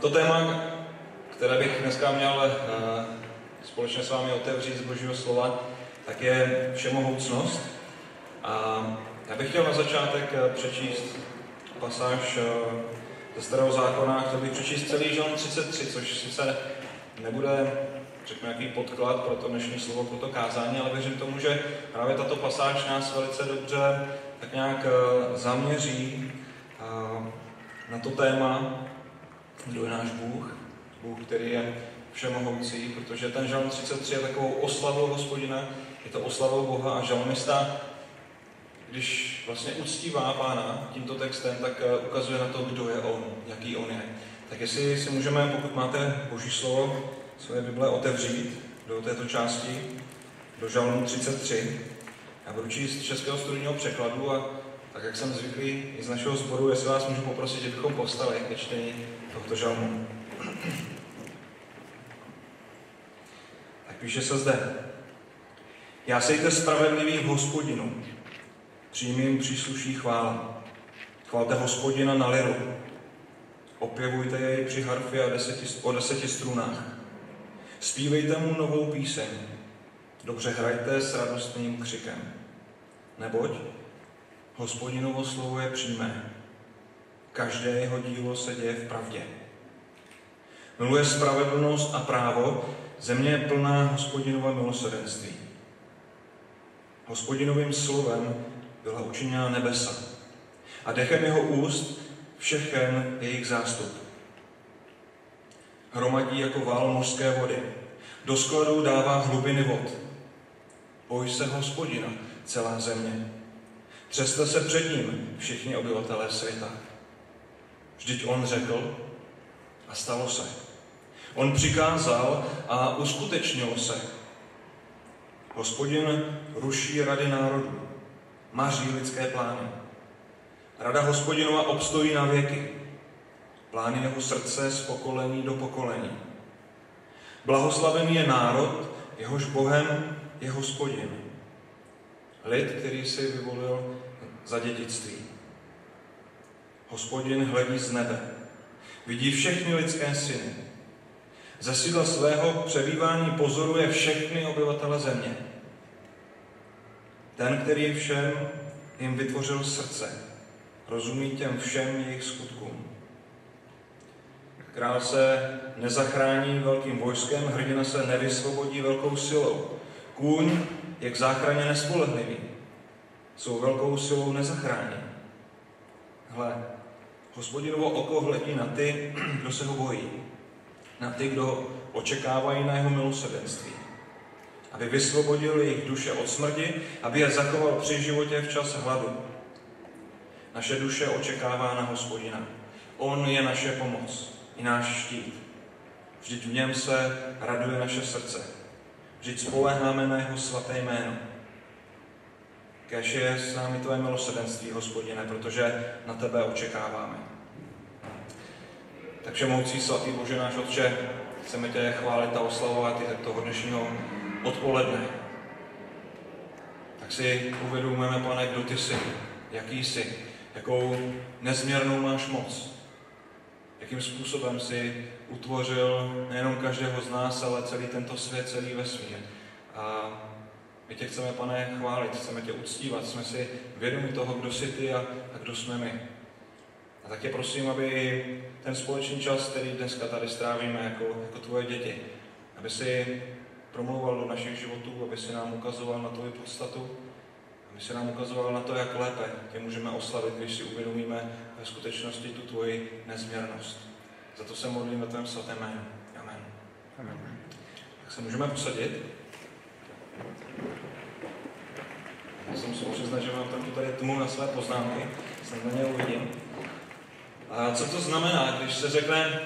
To téma, které bych dneska měl uh, společně s vámi otevřít z Božího slova, tak je všemohoucnost. A já bych chtěl na začátek eh, přečíst pasáž uh, ze Starého zákona, chtěl bych přečíst celý Žalm 33, což sice nebude řeknu, nějaký podklad pro to dnešní slovo, pro to kázání, ale věřím tomu, že právě tato pasáž nás velice dobře tak nějak zaměří na to téma, kdo je náš Bůh, Bůh, který je všemohoucí, protože ten žalm 33 je takovou oslavou hospodina, je to oslavou Boha a žalmista, když vlastně uctívá Pána tímto textem, tak eh, ukazuje na to, kdo je On, jaký On je. Tak jestli si můžeme, pokud máte Boží slovo, své Bible otevřít do této části, do žalmu 33. Já budu číst českého studijního překladu a tak jak jsem zvyklý i z našeho sboru, jestli vás můžu poprosit, že bychom povstali ke čtení tohoto žalmu. Tak píše se zde. Já sejte spravedlivý v hospodinu, přijmím přísluší chvála. Chvalte hospodina na liru. Opěvujte jej při harfě a deseti, o deseti strunách. Spívejte mu novou píseň. Dobře hrajte s radostným křikem. Neboť Hospodinovo slovo je přímé. Každé jeho dílo se děje v pravdě. Miluje spravedlnost a právo, země je plná hospodinova milosrdenství. Hospodinovým slovem byla učiněna nebesa a dechem jeho úst všechen jejich zástup. Hromadí jako vál mořské vody. Do skladu dává hlubiny vod. Boj se hospodina, celá země. Třeste se před ním všichni obyvatelé světa. Vždyť on řekl a stalo se. On přikázal a uskutečnilo se. Hospodin ruší rady národů, maří lidské plány. Rada hospodinova obstojí na věky. Plány jeho srdce z pokolení do pokolení. Blahoslavený je národ, jehož Bohem je hospodin. Lid, který si vyvolil za dědictví. Hospodin hledí z nebe. Vidí všechny lidské syny. Ze sídla svého přebývání pozoruje všechny obyvatele země. Ten, který všem jim vytvořil srdce, rozumí těm všem jejich skutkům. Král se nezachrání velkým vojskem, hrdina se nevysvobodí velkou silou. Kůň je k záchraně nespolehlivý svou velkou silou nezachrání. Hle, hospodinovo oko hledí na ty, kdo se ho bojí, na ty, kdo očekávají na jeho milosrdenství, aby vysvobodil jejich duše od smrti, aby je zachoval při životě v čas hladu. Naše duše očekává na hospodina. On je naše pomoc, i náš štít. Vždyť v něm se raduje naše srdce. Vždyť spoleháme na jeho svaté jméno. Kež je s námi tvoje milosrdenství, hospodine, protože na tebe očekáváme. Takže moucí svatý Bože náš Otče, chceme tě chválit a oslavovat i toho dnešního odpoledne. Tak si uvědomujeme, pane, kdo ty jsi, jaký jsi, jakou nezměrnou máš moc, jakým způsobem si utvořil nejenom každého z nás, ale celý tento svět, celý vesmír. A my tě chceme, pane, chválit, chceme tě uctívat, jsme si vědomi toho, kdo jsi ty a, a kdo jsme my. A tak tě prosím, aby ten společný čas, který dneska tady strávíme jako, jako tvoje děti, aby si promluval do našich životů, aby si nám ukazoval na tvoji podstatu, aby si nám ukazoval na to, jak lépe tě můžeme oslavit, když si uvědomíme ve skutečnosti tu tvoji nezměrnost. Za to se modlím ve tvém svatém jménu. Amen. Amen. Tak se můžeme posadit. Já jsem se přiznat, že mám tam tady tmu na své poznámky, jsem na ně uvidím. A co to znamená, když se řekne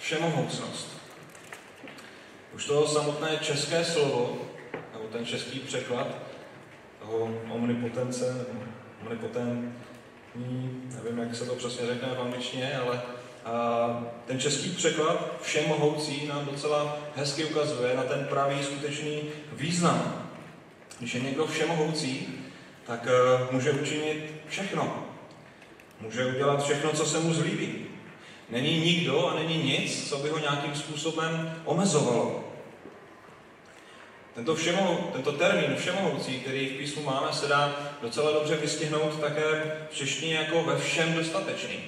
všemohoucnost? Už to samotné české slovo, nebo ten český překlad toho omnipotence, nebo omnipotentní, nevím, jak se to přesně řekne v angličtině, ale a ten český překlad všemohoucí nám docela hezky ukazuje na ten pravý skutečný význam když je někdo všemohoucí, tak uh, může učinit všechno. Může udělat všechno, co se mu zlíbí. Není nikdo a není nic, co by ho nějakým způsobem omezovalo. Tento, všemohou, tento termín všemohoucí, který v písmu máme, se dá docela dobře vystihnout také v češtině jako ve všem dostatečný.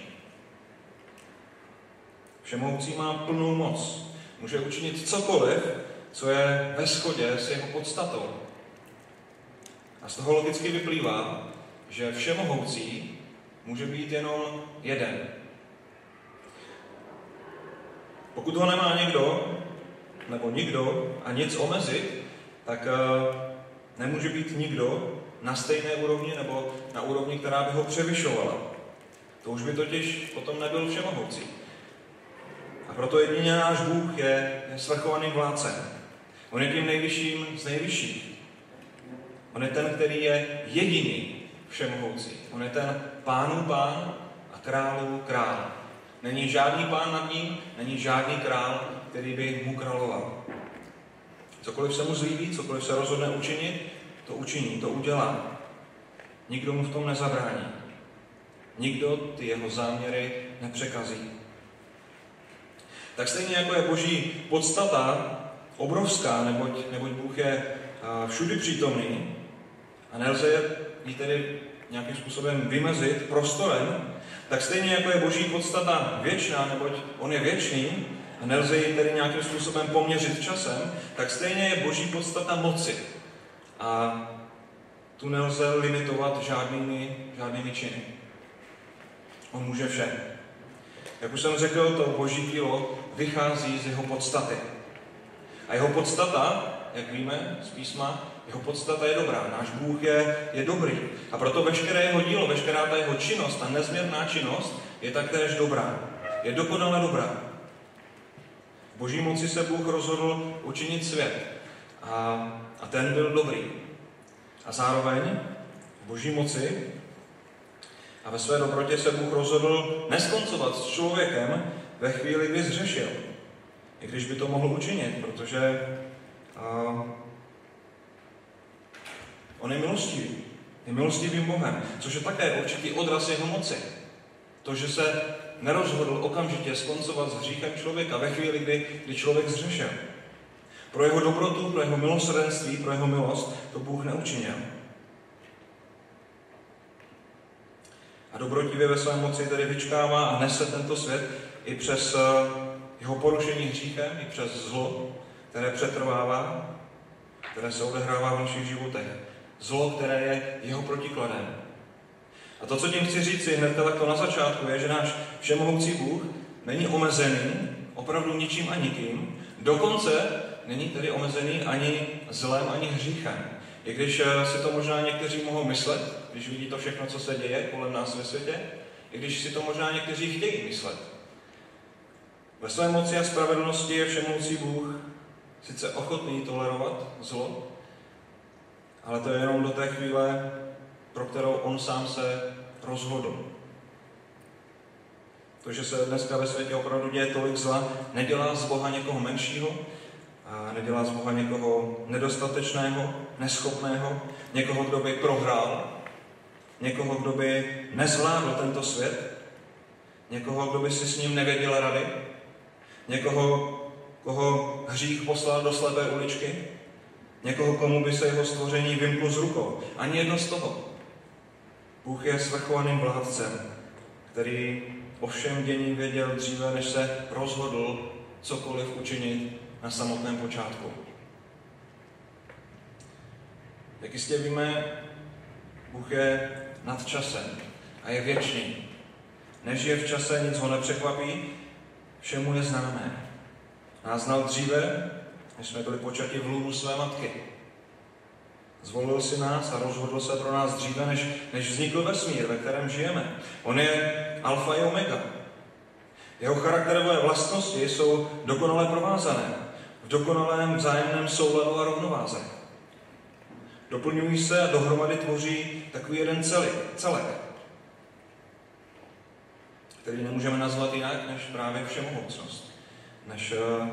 Všemohoucí má plnou moc. Může učinit cokoliv, co je ve shodě s jeho podstatou. A z toho logicky vyplývá, že všemohoucí může být jenom jeden. Pokud ho nemá někdo, nebo nikdo a nic omezit, tak uh, nemůže být nikdo na stejné úrovni nebo na úrovni, která by ho převyšovala. To už by totiž potom nebyl všemohoucí. A proto jedině náš Bůh je, svrchovaným vládcem. On je tím nejvyšším z nejvyšších. On je ten, který je jediný všemohoucí. On je ten pánů pán a králů král. Není žádný pán nad ním, není žádný král, který by mu královal. Cokoliv se mu zlíbí, cokoliv se rozhodne učinit, to učiní, to udělá. Nikdo mu v tom nezabrání. Nikdo ty jeho záměry nepřekazí. Tak stejně jako je boží podstata obrovská, neboť, neboť Bůh je všudy přítomný a nelze ji tedy nějakým způsobem vymezit prostorem, tak stejně jako je boží podstata věčná, neboť on je věčný a nelze ji tedy nějakým způsobem poměřit časem, tak stejně je boží podstata moci. A tu nelze limitovat žádnými, žádnými činy. On může vše. Jak už jsem řekl, to boží dílo vychází z jeho podstaty. A jeho podstata, jak víme z písma, jeho podstata je dobrá. Náš Bůh je, je dobrý. A proto veškeré jeho dílo, veškerá ta jeho činnost, ta nezměrná činnost, je taktéž dobrá. Je dokonale dobrá. V boží moci se Bůh rozhodl učinit svět. A, a ten byl dobrý. A zároveň v boží moci a ve své dobrotě se Bůh rozhodl neskoncovat s člověkem ve chvíli, kdy zřešil. I když by to mohl učinit, protože uh, on je milostivý. Je milostivým Bohem, což je také určitý odraz jeho moci. To, že se nerozhodl okamžitě skoncovat s hříchem člověka ve chvíli, kdy, kdy člověk zřešil. Pro jeho dobrotu, pro jeho milosrdenství, pro jeho milost to Bůh neučinil. A dobrotivě ve své moci tedy vyčkává a nese tento svět i přes eh, jeho porušení hříchem, i přes zlo, které přetrvává, které se odehrává v našich životech. Zlo, které je jeho protikladem. A to, co tím chci říct, hned takto na začátku, je, že náš všemohoucí Bůh není omezený opravdu ničím a nikým, dokonce není tedy omezený ani zlem, ani hříchem. I když eh, si to možná někteří mohou myslet, když vidí to všechno, co se děje kolem nás ve světě, i když si to možná někteří chtějí myslet. Ve své moci a spravedlnosti je všemoucí Bůh sice ochotný tolerovat zlo, ale to je jenom do té chvíle, pro kterou on sám se rozhodl. To, že se dneska ve světě opravdu děje tolik zla, nedělá z Boha někoho menšího, a nedělá z Boha někoho nedostatečného, neschopného, někoho, kdo by prohrál, někoho, kdo by nezvládl tento svět, někoho, kdo by si s ním nevěděl rady, někoho, koho hřích poslal do slepé uličky, někoho, komu by se jeho stvoření vymklo z rukou. Ani jedno z toho. Bůh je svrchovaným vládcem, který o všem dění věděl dříve, než se rozhodl cokoliv učinit na samotném počátku. Jak jistě víme, Bůh je nad časem a je věčný. Než je v čase, nic ho nepřekvapí, všemu je známé. Nás znal dříve, než jsme byli počati v lůru své matky. Zvolil si nás a rozhodl se pro nás dříve, než, než vznikl vesmír, ve kterém žijeme. On je alfa i omega. Jeho charakterové vlastnosti jsou dokonale provázané, v dokonalém vzájemném souladu a rovnováze. Doplňují se a dohromady tvoří takový jeden celek, celek, který nemůžeme nazvat jinak než právě všemohoucnost, než uh,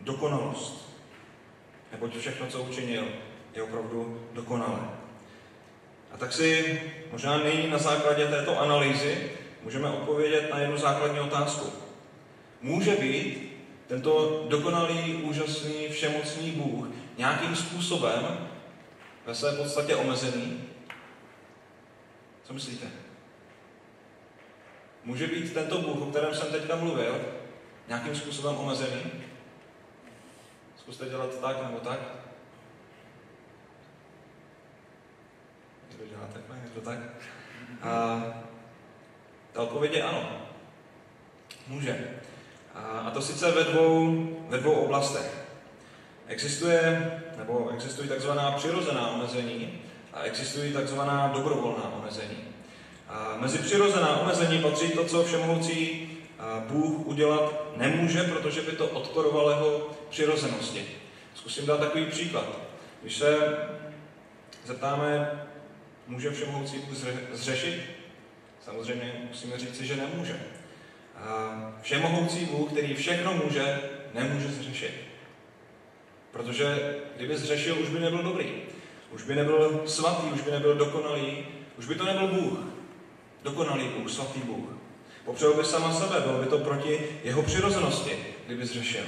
dokonalost. Neboť všechno, co učinil, je opravdu dokonalé. A tak si možná nyní na základě této analýzy můžeme odpovědět na jednu základní otázku. Může být tento dokonalý, úžasný, všemocný Bůh nějakým způsobem ve své podstatě omezený? Co myslíte? Může být tento Bůh, o kterém jsem teďka mluvil, nějakým způsobem omezený? Zkuste dělat tak nebo tak. Někdo dělá takhle, někdo tak. A ta odpověď je ano. Může. A, to sice ve dvou, ve dvou oblastech. Existuje, nebo existují takzvaná přirozená omezení a existují takzvaná dobrovolná omezení. A mezi přirozená omezení patří to, co všemohoucí Bůh udělat nemůže, protože by to odporovalo jeho přirozenosti. Zkusím dát takový příklad. Když se zeptáme, může všemohoucí Bůh zřešit? Samozřejmě musíme říci, že nemůže. Všemohoucí Bůh, který všechno může, nemůže zřešit. Protože kdyby zřešil, už by nebyl dobrý. Už by nebyl svatý, už by nebyl dokonalý, už by to nebyl Bůh. Dokonalý Bůh, svatý Bůh. Popřel by sama sebe, bylo by to proti jeho přirozenosti, kdyby zřešil.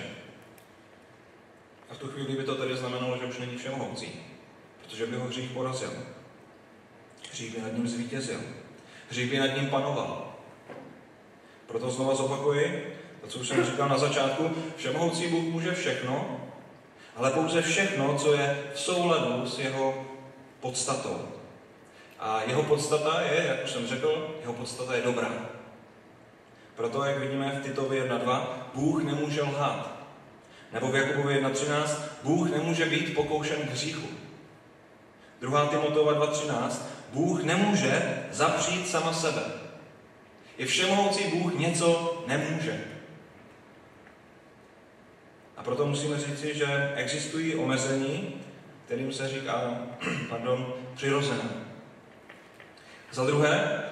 A v tu chvíli by to tedy znamenalo, že už není všemohoucí, protože by ho hřích porazil. Hřích by nad ním zvítězil. Hřích by nad ním panoval. Proto znova zopakuji, to, co už jsem říkal na začátku, všemohoucí Bůh může všechno, ale pouze všechno, co je v souladu s jeho podstatou. A jeho podstata je, jak už jsem řekl, jeho podstata je dobrá. Proto, jak vidíme v Titovi 1.2, Bůh nemůže lhát. Nebo v Jakubovi 1.13, Bůh nemůže být pokoušen k hříchu. 2. Timotova 2.13, Bůh nemůže zapřít sama sebe. I všemohoucí Bůh něco nemůže. A proto musíme říci, že existují omezení, kterým se říká, pardon, přirozené. Za druhé,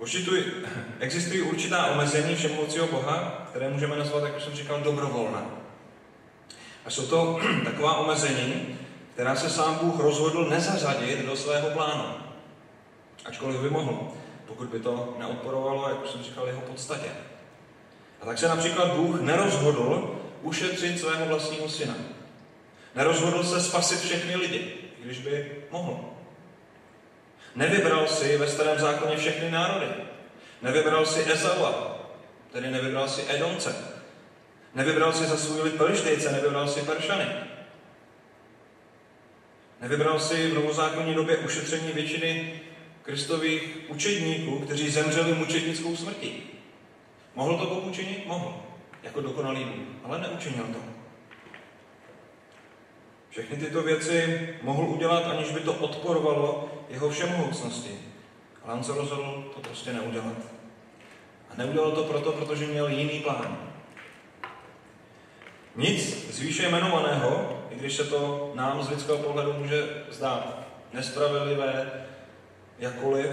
Určituj, existují určitá omezení všemohoucího Boha, které můžeme nazvat, jak už jsem říkal, dobrovolná. A jsou to taková omezení, která se sám Bůh rozhodl nezařadit do svého plánu. Ačkoliv by mohl, pokud by to neodporovalo, jak už jsem říkal, jeho podstatě. A tak se například Bůh nerozhodl ušetřit svého vlastního syna. Nerozhodl se spasit všechny lidi, když by mohl. Nevybral si ve starém zákoně všechny národy. Nevybral si Ezaua, tedy nevybral si Edomce. Nevybral si za svůj lid Pelištejce, nevybral si Peršany. Nevybral si v novozákonní době ušetření většiny kristových učedníků, kteří zemřeli mučednickou smrtí. Mohl to Bůh učinit? Mohl. Jako dokonalý Bůh. Ale neučinil to. Všechny tyto věci mohl udělat, aniž by to odporovalo jeho všemohoucnosti. Ale on se rozhodl to prostě neudělat. A neudělal to proto, protože měl jiný plán. Nic z výše jmenovaného, i když se to nám z lidského pohledu může zdát nespravedlivé, jakkoliv,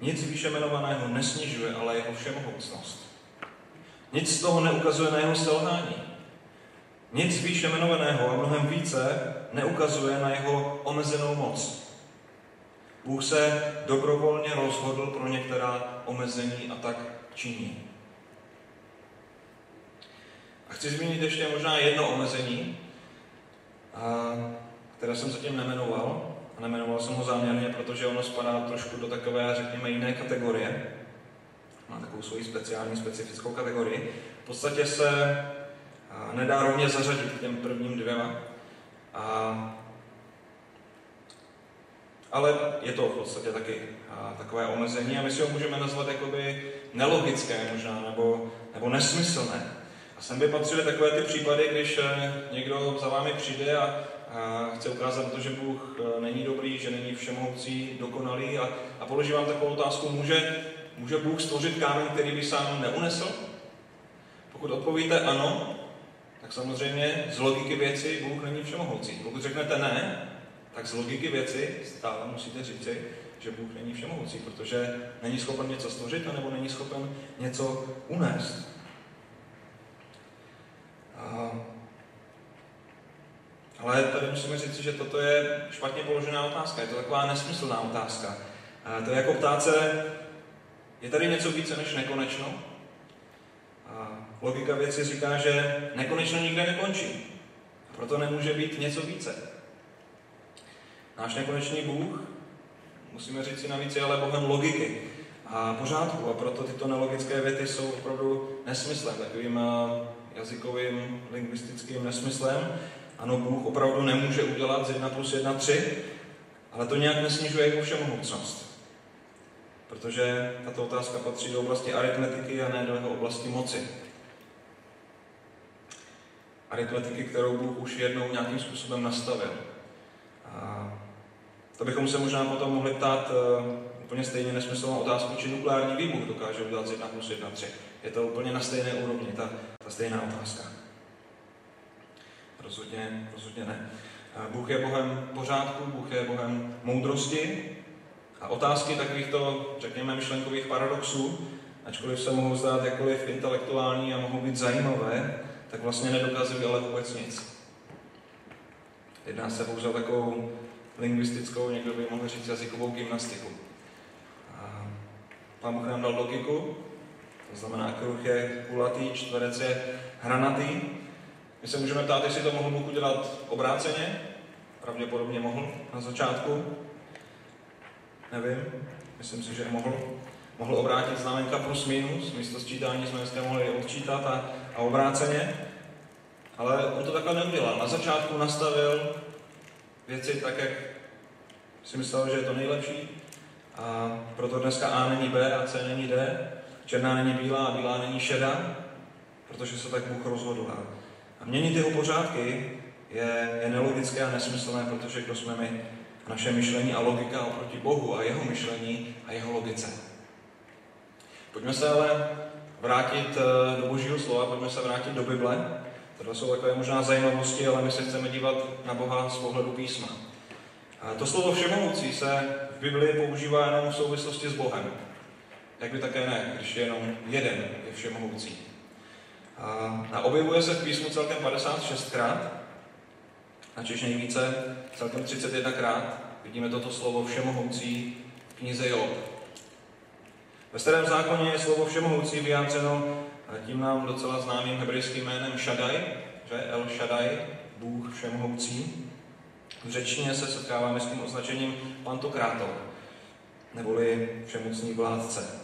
nic výše jmenovaného nesnižuje ale jeho všemohoucnost. Nic z toho neukazuje na jeho selhání. Nic výše jmenovaného a mnohem více neukazuje na jeho omezenou moc. Bůh se dobrovolně rozhodl pro některá omezení a tak činí. A chci zmínit ještě možná jedno omezení, které jsem zatím nemenoval. A nemenoval jsem ho záměrně, protože ono spadá trošku do takové, řekněme, jiné kategorie. Má takovou svoji speciální, specifickou kategorii. V podstatě se nedá rovně zařadit k těm prvním dvěma. A ale je to v podstatě taky a, takové omezení a my si ho můžeme nazvat jakoby nelogické možná, nebo, nebo nesmyslné. A sem by patřily takové ty případy, když eh, někdo za vámi přijde a, a chce ukázat to, že Bůh eh, není dobrý, že není všemohoucí, dokonalý a, a položí vám takovou otázku, může, může Bůh stvořit kámen, který by sám neunesl? Pokud odpovíte ano, tak samozřejmě z logiky věci Bůh není všemohoucí. Pokud řeknete ne, tak z logiky věci stále musíte říci, že Bůh není všemohoucí, protože není schopen něco stvořit, anebo není schopen něco unést. A... Ale tady musíme říct, že toto je špatně položená otázka, je to taková nesmyslná otázka. A to je jako ptát se, Je tady něco více než nekonečno? A logika věci říká, že nekonečno nikde nekončí. A proto nemůže být něco více. Náš nekonečný Bůh, musíme říct si navíc, je ale Bohem logiky a pořádku. A proto tyto nelogické věty jsou opravdu nesmyslem, takovým eh, jazykovým, lingvistickým nesmyslem. Ano, Bůh opravdu nemůže udělat z 1 plus 1 3, ale to nějak nesnižuje jeho všemohoucnost. Protože tato otázka patří do oblasti aritmetiky a ne do jeho oblasti moci. Aritmetiky, kterou Bůh už jednou nějakým způsobem nastavil. A to bychom se možná potom mohli ptát uh, úplně stejně nesmyslnou otázku, či nukleární výbuch dokáže udělat z 1 plus 1 3. Je to úplně na stejné úrovni, ta, ta stejná otázka. Rozhodně, rozhodně ne. Bůh je Bohem pořádku, Bůh je Bohem moudrosti a otázky takovýchto, řekněme, myšlenkových paradoxů, ačkoliv se mohou zdát jakkoliv intelektuální a mohou být zajímavé, tak vlastně nedokazují ale vůbec nic. Jedná se pouze o takovou lingvistickou, někdo by mohl říct jazykovou gymnastiku. Pán Bůh nám dal logiku, to znamená, kruh je kulatý, čtverec je hranatý. My se můžeme ptát, jestli to mohl Bůh udělat obráceně. Pravděpodobně mohl na začátku. Nevím, myslím si, že mohl. Mohl obrátit znamenka plus minus, místo sčítání jsme dneska mohli odčítat a, a obráceně. Ale on to takhle neudělal. Na začátku nastavil věci tak, jak si myslel, že je to nejlepší. A proto dneska A není B a C není D. Černá není bílá a bílá není šedá, protože se tak Bůh rozhodl. A měnit jeho pořádky je, je nelogické a nesmyslné, protože kdo jsme my, naše myšlení a logika oproti Bohu a jeho myšlení a jeho logice. Pojďme se ale vrátit eh, do Božího slova, pojďme se vrátit do Bible. Tohle jsou takové možná zajímavosti, ale my se chceme dívat na Boha z pohledu písma. A to slovo všemohoucí se v Biblii používá jenom v souvislosti s Bohem. Jak by také ne, když je jenom jeden je všemohoucí. A, a objevuje se v písmu celkem 56krát, načež nejvíce, celkem 31krát, vidíme toto slovo všemohoucí v knize Job. Ve starém zákoně je slovo všemohoucí vyjádřeno tím nám docela známým hebrejským jménem Shaddai, že El Shaddai, Bůh všemohoucí. V řečtině se setkáváme s tím označením pantokrátor, neboli všemocný vládce.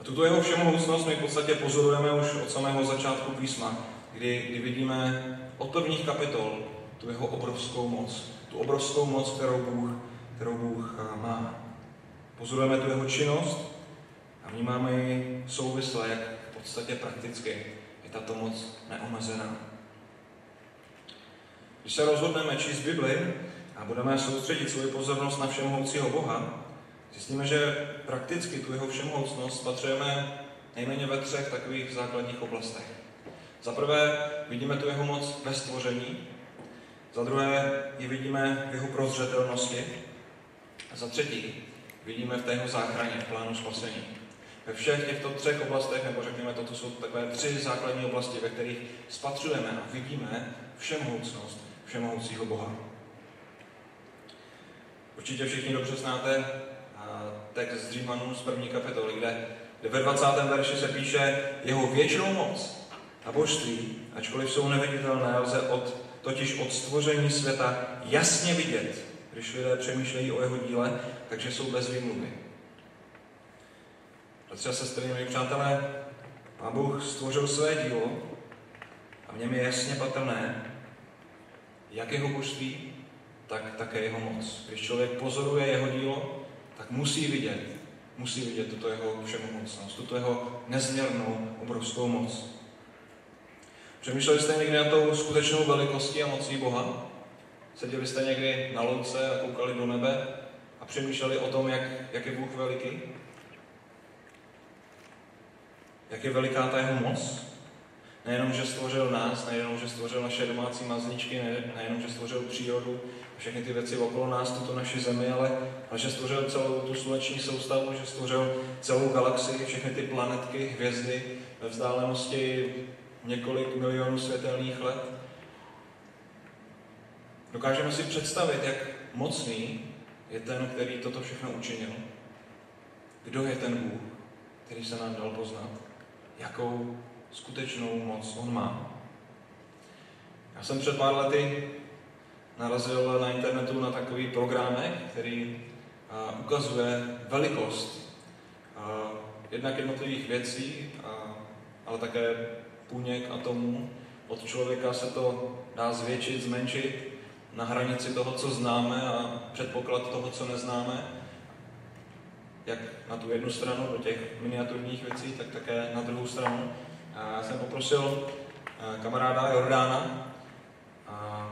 A tuto jeho všemohoucnost my v podstatě pozorujeme už od samého začátku písma, kdy, kdy vidíme od prvních kapitol tu jeho obrovskou moc, tu obrovskou moc, kterou Bůh, kterou Bůh eh, má. Pozorujeme tu jeho činnost a vnímáme ji souvisle, jak v podstatě prakticky je tato moc neomezená. Když se rozhodneme číst Bibli a budeme soustředit svou pozornost na všemohoucího Boha, zjistíme, že prakticky tu jeho všemohoucnost spatřujeme nejméně ve třech takových základních oblastech. Za prvé vidíme tu jeho moc ve stvoření, za druhé ji vidíme v jeho prozřetelnosti a za třetí vidíme v té jeho záchraně, v plánu spasení. Ve všech těchto třech oblastech, nebo řekněme, toto jsou takové tři základní oblasti, ve kterých spatřujeme a vidíme všemohoucnost všemohoucího Boha. Určitě všichni dobře znáte text z Římanů z první kapitoly, kde, kde ve 20. verši se píše jeho věčnou moc a božství, ačkoliv jsou neviditelné, lze od, totiž od stvoření světa jasně vidět, když lidé přemýšlejí o jeho díle, takže jsou bez výmluvy. Bratři a sestry, milí přátelé, Pán Bůh stvořil své dílo a v něm je jasně patrné, jak jeho božství, tak také jeho moc. Když člověk pozoruje jeho dílo, tak musí vidět, musí vidět tuto jeho všemocnost, tuto jeho nezměrnou obrovskou moc. Přemýšleli jste někdy na tou skutečnou velikostí a mocí Boha? Seděli jste někdy na louce a koukali do nebe a přemýšleli o tom, jak, jak je Bůh veliký? Jak je veliká ta jeho moc? Nejenom, že stvořil nás, nejenom, že stvořil naše domácí mazničky, nejenom, že stvořil přírodu, všechny ty věci okolo nás, tuto naši zemi, ale, ale že stvořil celou tu sluneční soustavu, že stvořil celou galaxii, všechny ty planetky, hvězdy ve vzdálenosti několik milionů světelných let. Dokážeme si představit, jak mocný je ten, který toto všechno učinil. kdo je ten Bůh, který se nám dal poznat, jakou skutečnou moc On má. Já jsem před pár lety narazil na internetu na takový programek, který ukazuje velikost jednak jednotlivých věcí, ale také půněk atomů. Od člověka se to dá zvětšit, zmenšit na hranici toho, co známe a předpoklad toho, co neznáme. Jak na tu jednu stranu do těch miniaturních věcí, tak také na druhou stranu. Já jsem poprosil kamaráda Jordána, a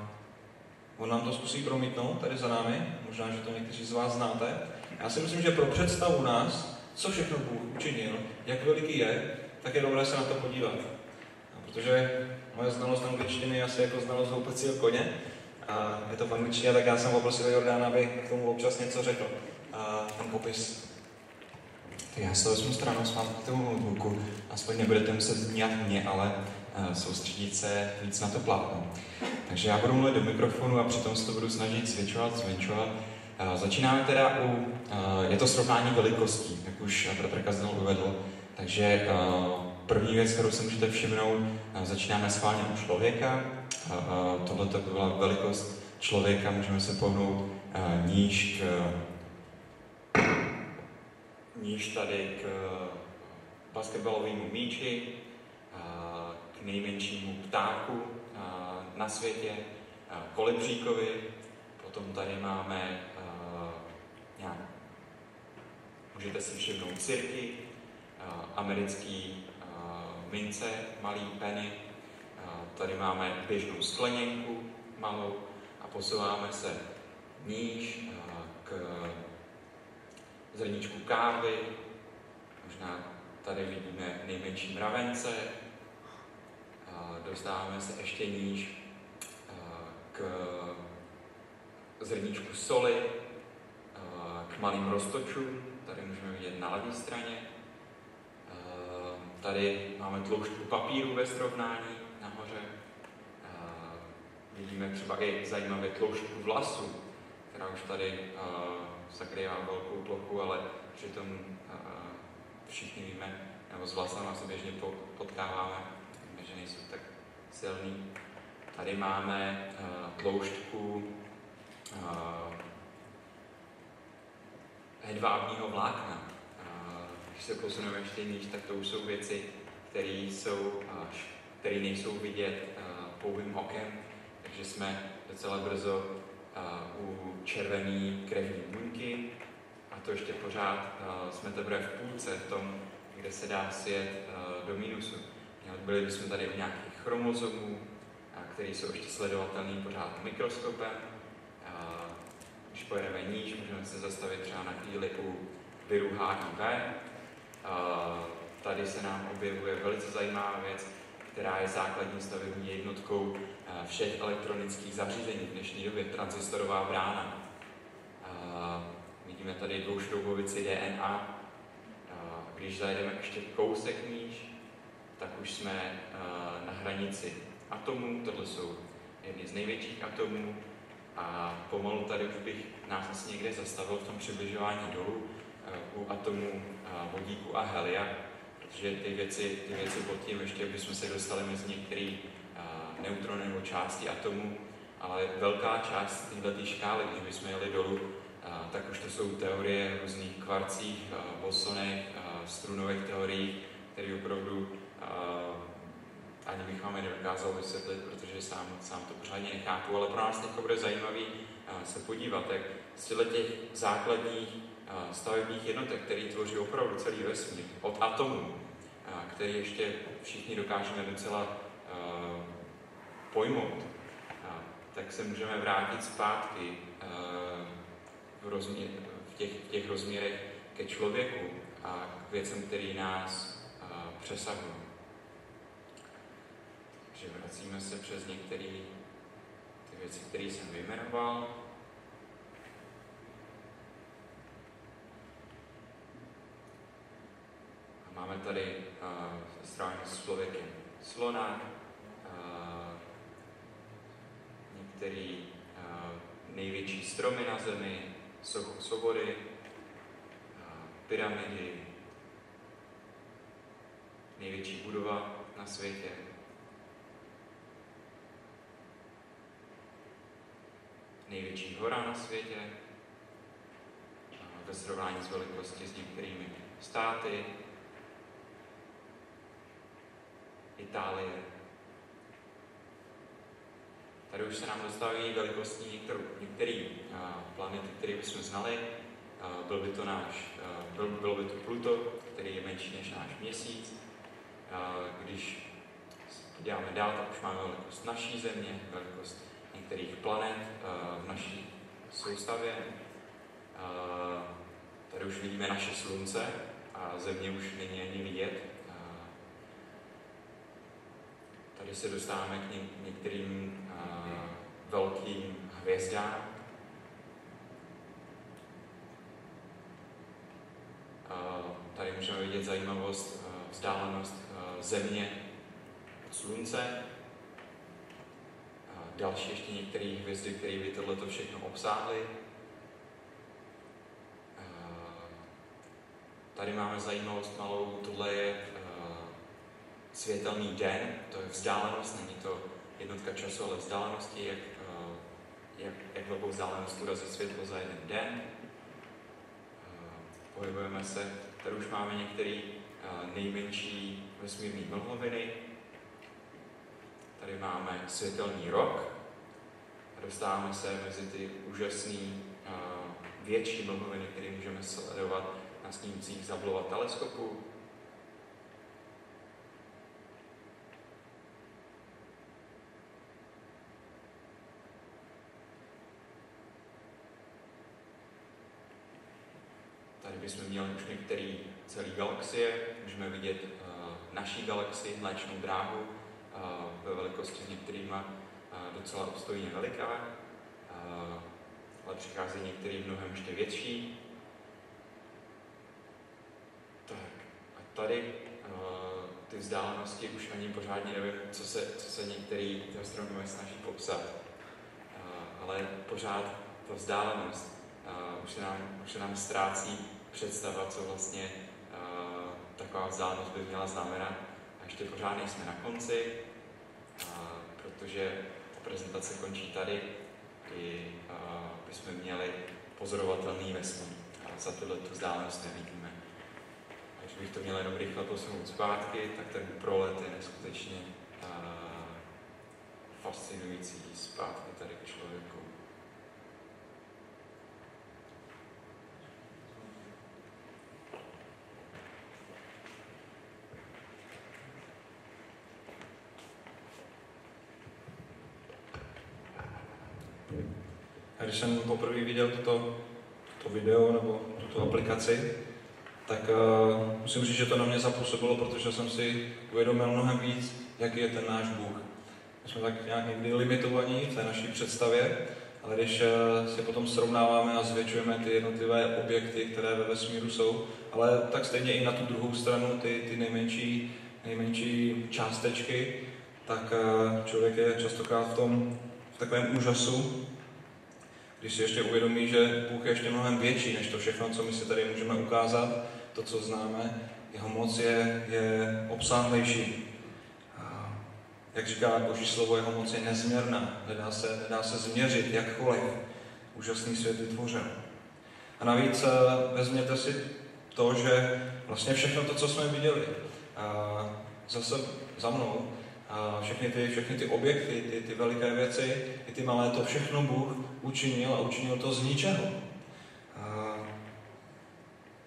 on nám to zkusí promítnout tady za námi, možná, že to někteří z vás znáte. Já si myslím, že pro představu nás, co všechno Bůh učinil, jak veliký je, tak je dobré se na to podívat. Protože moje znalost angličtiny je asi jako znalost houpecího koně, a je to v angličtině, tak já jsem poprosil Jordána, aby k tomu občas něco řekl. A ten popis. Tak já se vezmu stranou s vámi k tomu notebooku. Aspoň nebudete muset nějak mě, ale uh, soustředit se víc na to plátno. Takže já budu mluvit do mikrofonu a přitom se to budu snažit zvětšovat, zmenšovat. Uh, začínáme teda u, uh, je to srovnání velikostí, jak už Petr Kazdel uvedl. Takže první věc, kterou si můžete všimnout, uh, začínáme schválně u člověka. Tohle to byla velikost člověka, můžeme se pohnout uh, níž k, níž tady k basketbalovému míči, k nejmenšímu ptáku, na světě, kolibříkovi, potom tady máme nějak, můžete si všimnout cirky, americký mince, malý penny, tady máme běžnou skleněnku malou a posouváme se níž k zrníčku kávy, možná tady vidíme nejmenší mravence, dostáváme se ještě níž k zrníčku soli, k malým roztočům, tady můžeme vidět na levé straně. Tady máme tloušťku papíru ve srovnání nahoře. Vidíme třeba i zajímavé tloušťku vlasu, která už tady zakrývá velkou plochu, ale přitom všichni víme, nebo s vlasama se běžně potkáváme, že nejsou tak silný. Tady máme tloušťku hedvábního vlákna. Když se posuneme ještě níž, tak to už jsou věci, které jsou, uh, které nejsou vidět uh, pouhým okem, takže jsme docela brzo u červený krevní buňky a to ještě pořád jsme teprve v půlce v tom, kde se dá sjet do mínusu. Byli bychom tady u nějakých chromozomů, které jsou ještě sledovatelné pořád mikroskopem. Když pojedeme níž, můžeme se zastavit třeba na chvíli u viru HIV. Tady se nám objevuje velice zajímavá věc, která je základní stavební jednotkou všech elektronických zařízení v dnešní době, transistorová brána. Vidíme tady dvoušroubovici DNA. Když zajedeme ještě kousek níž, tak už jsme na hranici atomů, tohle jsou jedny z největších atomů a pomalu tady už bych nás asi někde zastavil v tom přibližování dolů u atomů uh, vodíku a helia, protože ty věci, ty věci pod tím ještě bychom se dostali mezi některé uh, neutrony nebo části atomů, ale velká část této škály, když bychom jeli dolů, tak už to jsou teorie různých kvarcích, bosonech, strunových teorií, které opravdu ani bych vám je nedokázal vysvětlit, protože sám, sám to pořádně nechápu, ale pro nás teď bude zajímavý se podívat, jak z těch základních stavebních jednotek, které tvoří opravdu celý vesmír, od atomů, který ještě všichni dokážeme docela pojmout, tak se můžeme vrátit zpátky v, rozměr, v, těch, v těch rozměrech ke člověku a k věcem, které nás přesahují že vracíme se přes některé ty věci, které jsem vyjmenoval. Máme tady uh, strávání s člověkem slona, uh, některé uh, největší stromy na zemi, sochu svobody, uh, pyramidy, největší budova na světě. Největší hora na světě, ve srovnání s velikostí s některými státy, Itálie. Tady už se nám dostávají velikostní některé planety, které bychom znali. Byl by to náš, byl, byl by to Pluto, který je menší než náš měsíc. Když podíváme dál, tak už máme velikost naší země, velikost některých planet v naší soustavě. Tady už vidíme naše slunce a země už není ani vidět. Tady se dostáváme k některým velkým hvězdám. Tady můžeme vidět zajímavost, vzdálenost země od slunce. Další ještě některé hvězdy, které by tohleto všechno obsáhly. Tady máme zajímavost malou, tohle je uh, světelný den, to je vzdálenost, není to jednotka času, ale vzdálenosti, jak, uh, jak, jak velkou vzdálenost urazí světlo za jeden den. Uh, pohybujeme se, tady už máme některé uh, nejmenší vesmírné mlhoviny. Tady máme světelný rok dostáváme se mezi ty úžasné větší mlhoviny, které můžeme sledovat na snímcích Zablova teleskopu. Tady bychom měli už některé celé galaxie. Můžeme vidět uh, naší galaxii, mléčnou dráhu, uh, ve velikosti s uh, docela obstojně veliká, ale přichází některý mnohem ještě větší, tady uh, ty vzdálenosti už ani pořádně nevím, co se, co se některý astronomové snaží popsat. Ale pořád ta vzdálenost už, se nám, už se nám ztrácí představa, co vlastně uh, taková vzdálenost by měla znamenat. A ještě pořád nejsme na konci, uh, protože ta prezentace končí tady, kdy uh, bychom měli pozorovatelný vesmír. A za tyhle tu vzdálenost nevidíme bych to měl jenom rychle posunout zpátky, tak ten prolet je neskutečně fascinující zpátky tady k člověku. Když jsem poprvé viděl toto, to video nebo tuto aplikaci, tak uh, musím říct, že to na mě zapůsobilo, protože jsem si uvědomil mnohem víc, jaký je ten náš Bůh. My jsme tak nějak někdy limitovaní v té naší představě, ale když uh, si potom srovnáváme a zvětšujeme ty jednotlivé objekty, které ve vesmíru jsou, ale tak stejně i na tu druhou stranu ty, ty nejmenší, nejmenší částečky, tak uh, člověk je častokrát v tom v takovém úžasu, když si ještě uvědomí, že Bůh je ještě mnohem větší než to všechno, co my si tady můžeme ukázat, to, co známe, jeho moc je, je obsáhlejší. A jak říká Boží slovo, jeho moc je nezměrná, nedá se, nedá se změřit jakkoliv. Úžasný svět vytvořil. A navíc eh, vezměte si to, že vlastně všechno to, co jsme viděli, a zase za mnou, a všechny ty, všechny ty objekty, ty, ty veliké věci, i ty malé, to všechno Bůh učinil a učinil to z ničeho. A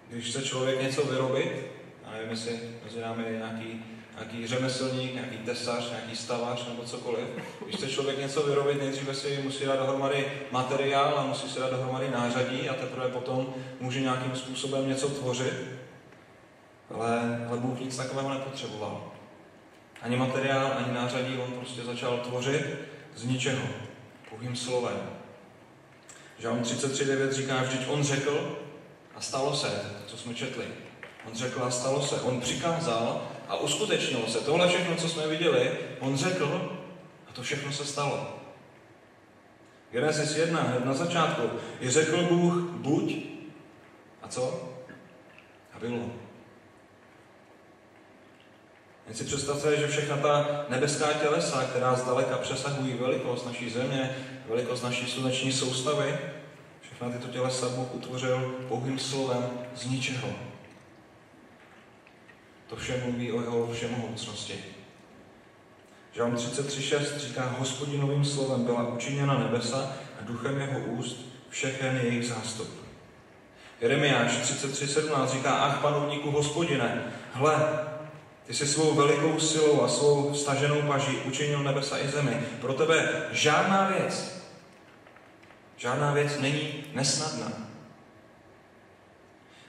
když chce člověk něco vyrobit, a nevím, jestli mezi námi je nějaký, nějaký řemeslník, nějaký tesař, nějaký stavař nebo cokoliv, když chce člověk něco vyrobit, nejdříve si musí dát dohromady materiál a musí si dát dohromady nářadí a teprve potom může nějakým způsobem něco tvořit. Ale, ale Bůh nic takového nepotřeboval. Ani materiál, ani nářadí, on prostě začal tvořit z ničeho, pouhým slovem. Žalm 33.9 říká, vždyť on řekl, a stalo se, co jsme četli. On řekl a stalo se. On přikázal a uskutečnilo se. Tohle všechno, co jsme viděli, on řekl a to všechno se stalo. Genesis 1, hned na začátku, je řekl Bůh buď a co? A bylo. Jen si představte, že všechna ta nebeská tělesa, která zdaleka přesahují velikost naší země, velikost naší sluneční soustavy, všechna tyto tělesa Bůh utvořil pouhým slovem z ničeho. To vše mluví o jeho všemohoucnosti. Žalm 33.6 říká, hospodinovým slovem byla učiněna nebesa a duchem jeho úst všechen jejich zástup. Jeremiáš 33.17 říká, ach panovníku hospodine, hle, ty jsi svou velikou silou a svou staženou paží učinil nebesa i zemi. Pro tebe žádná věc, žádná věc není nesnadná.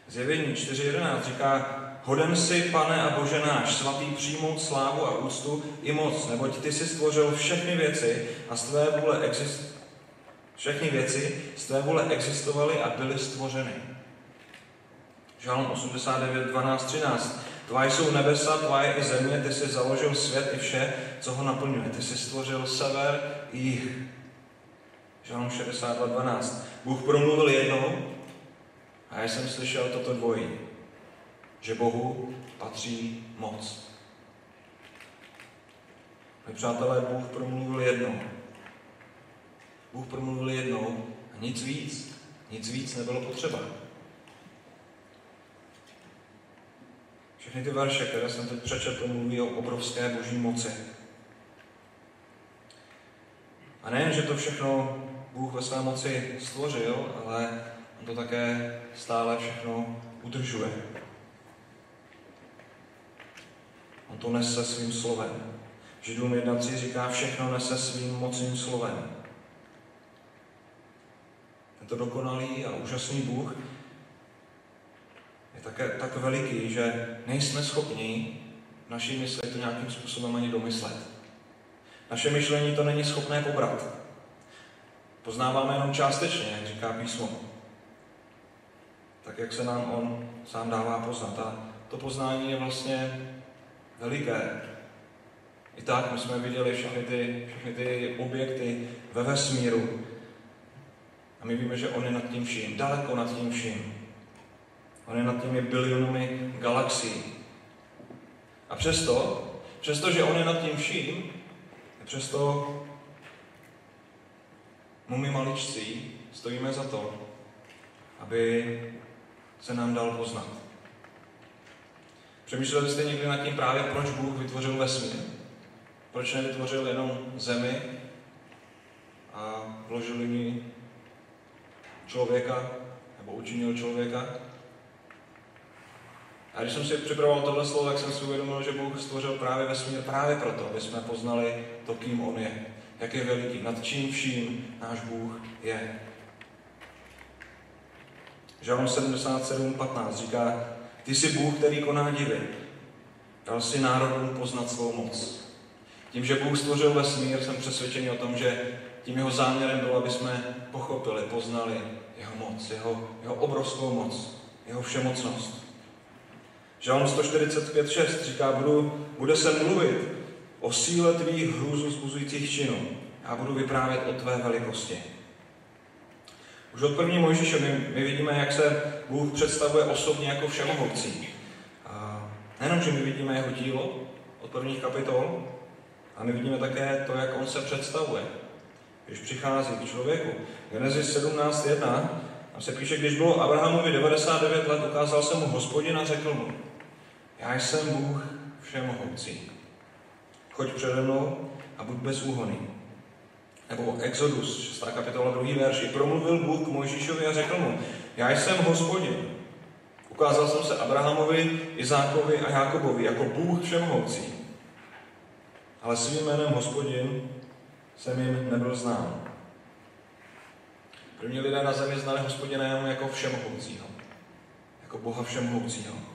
Zjevení 4.11 říká, Hoden si, pane a Bože náš, svatý přijmout slávu a úctu i moc, neboť ty jsi stvořil všechny věci a z tvé vůle exist... všechny věci z tvé vůle existovaly a byly stvořeny. Žalm 89, 12, 13. Tvá jsou nebesa, tvá je i země, ty jsi založil svět i vše, co ho naplňuje. Ty jsi stvořil sever i jich. Žalm 62, 12. Bůh promluvil jednou a já jsem slyšel toto dvojí že Bohu patří moc. My přátelé, Bůh promluvil jednou. Bůh promluvil jednou a nic víc, nic víc nebylo potřeba. Všechny ty verše, které jsem teď přečetl, mluví o obrovské boží moci. A nejen, že to všechno Bůh ve své moci stvořil, ale on to také stále všechno udržuje. On to nese svým slovem. Židům 1.3 říká, všechno nese svým mocným slovem. Tento dokonalý a úžasný Bůh je také tak veliký, že nejsme schopni naší mysli to nějakým způsobem ani domyslet. Naše myšlení to není schopné pobrat. Poznáváme jenom částečně, jak říká písmo. Tak, jak se nám on sám dává poznat. A to poznání je vlastně veliké. I tak my jsme viděli všechny ty, všechny ty objekty ve vesmíru. A my víme, že on je nad tím vším, daleko nad tím vším. On je nad těmi bilionami galaxií. A přesto, přesto, že on je nad tím vším, přesto mu my maličcí stojíme za to, aby se nám dal poznat. Přemýšleli jste někdy nad tím právě, proč Bůh vytvořil vesmír? Proč nevytvořil jenom zemi a vložil ní člověka, nebo učinil člověka? A když jsem si připravoval tohle slovo, tak jsem si uvědomil, že Bůh stvořil právě vesmír právě proto, aby jsme poznali to, kým On je. Jak je veliký, nad čím vším náš Bůh je. Žalm 77.15 říká, ty jsi Bůh, který koná divy. Dal si národům poznat svou moc. Tím, že Bůh stvořil vesmír, jsem přesvědčený o tom, že tím jeho záměrem bylo, aby jsme pochopili, poznali jeho moc, jeho, jeho obrovskou moc, jeho všemocnost. Žalm 145.6 říká, budu, bude se mluvit o síle tvých hrůzu zbuzujících činů. Já budu vyprávět o tvé velikosti. Už od první Mojžíše my, my vidíme, jak se Bůh představuje osobně jako všemohoucí. A nejenom, že my vidíme jeho dílo od prvních kapitol, a my vidíme také to, jak on se představuje, když přichází k člověku. Genesis 17.1 tam se píše, když bylo Abrahamovi 99 let, ukázal se mu hospodin a řekl mu, já jsem Bůh všemohoucí. Choď přede mnou a buď bezúhoný. Nebo Exodus, 6. kapitola, 2. verši. Promluvil Bůh k Mojžíšovi a řekl mu, já jsem hospodin. Ukázal jsem se Abrahamovi, Izákovi a Jákobovi jako Bůh všemohoucí. Ale svým jménem hospodin jsem jim nebyl znám. První lidé na zemi znali hospodina jenom jako všemohoucího. Jako Boha všemohoucího.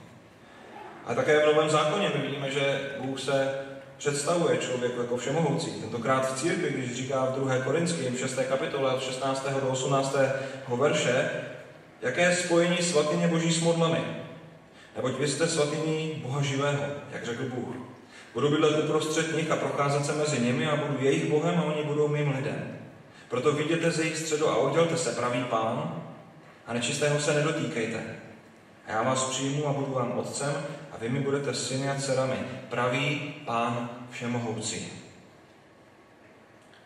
A také v Novém zákoně my vidíme, že Bůh se představuje člověku jako všemohoucí. Tentokrát v církvi, když říká v 2. Korinským 6. kapitole od 16. do 18. verše, jaké je spojení svatyně Boží s modlami. Neboť vy jste svatyní Boha živého, jak řekl Bůh. Budu bydlet uprostřed nich a procházet se mezi nimi a budu jejich Bohem a oni budou mým lidem. Proto viděte ze jejich středu a oddělte se, pravý pán, a nečistého se nedotýkejte. Já vás přijmu a budu vám otcem a vy mi budete syny a dcerami, pravý pán všemohoucí.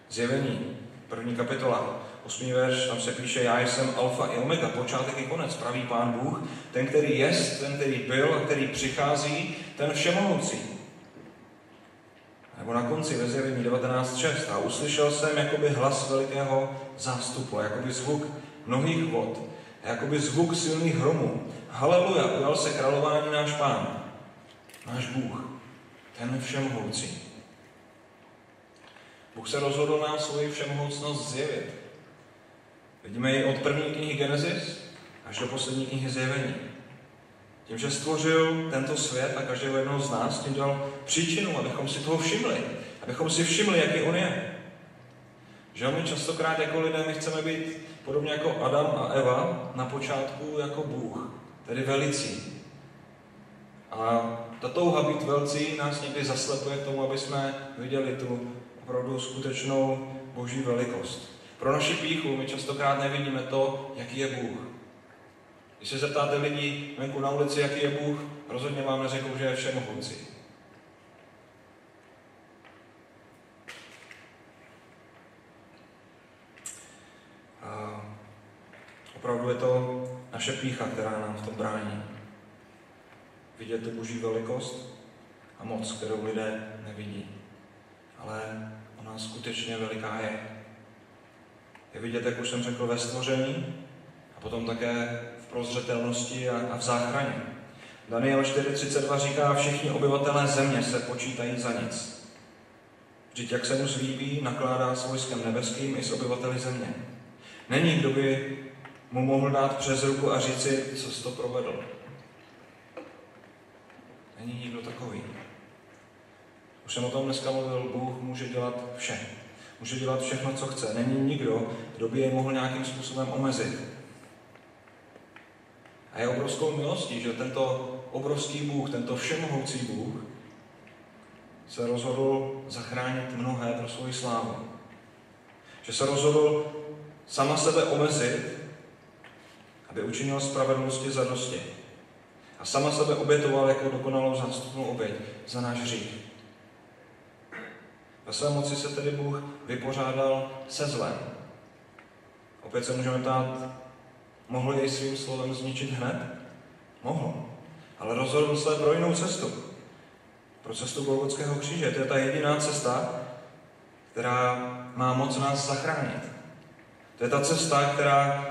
Zjevení, první kapitola, osmý verš, tam se píše, já jsem alfa i omega, počátek i konec, pravý pán Bůh, ten, který jest, ten, který byl a který přichází, ten všemohoucí. Nebo na konci ve zjevení 19.6 a uslyšel jsem jakoby hlas velikého zástupu, jakoby zvuk mnohých vod, jakoby zvuk silných hromů. Haleluja, ujal se králování náš pán, náš Bůh, ten všemohoucí. Bůh se rozhodl nám svoji všemohoucnost zjevit. Vidíme ji od první knihy Genesis až do poslední knihy Zjevení. Tím, že stvořil tento svět a každého jednoho z nás, tím dal příčinu, abychom si toho všimli. Abychom si všimli, jaký on je. Že my častokrát jako lidé, my chceme být podobně jako Adam a Eva na počátku jako Bůh, tedy velicí. A ta touha být velcí nás někdy zaslepuje k tomu, aby jsme viděli tu opravdu skutečnou boží velikost. Pro naši píchu my častokrát nevidíme to, jaký je Bůh. Když se zeptáte lidí venku na ulici, jaký je Bůh, rozhodně vám neřeknou, že je všemohoucí. A opravdu je to naše pícha, která nám v tom brání. Vidět tu boží velikost a moc, kterou lidé nevidí. Ale ona skutečně veliká je. Je vidět, jak už jsem řekl, ve stvoření a potom také v prozřetelnosti a, a v záchraně. Daniel 4.32 říká, všichni obyvatelé země se počítají za nic. Vždyť jak se mu zlíbí, nakládá s vojskem nebeským i s obyvateli země. Není, kdo by mu mohl dát přes ruku a říci, co jsi to provedl. Není nikdo takový. Už jsem o tom dneska mluvil, Bůh může dělat vše. Může dělat všechno, co chce. Není nikdo, kdo by je mohl nějakým způsobem omezit. A je obrovskou milostí, že tento obrovský Bůh, tento všemohoucí Bůh, se rozhodl zachránit mnohé pro svoji slávu. Že se rozhodl sama sebe omezit, aby učinil spravedlnosti za dosti. A sama sebe obětoval jako dokonalou zástupnou oběť za náš hřích. Ve své moci se tedy Bůh vypořádal se zlem. Opět se můžeme ptát, mohl jej svým slovem zničit hned? Mohl. Ale rozhodl se pro jinou cestu. Pro cestu Golgotského kříže. To je ta jediná cesta, která má moc nás zachránit. To je ta cesta, která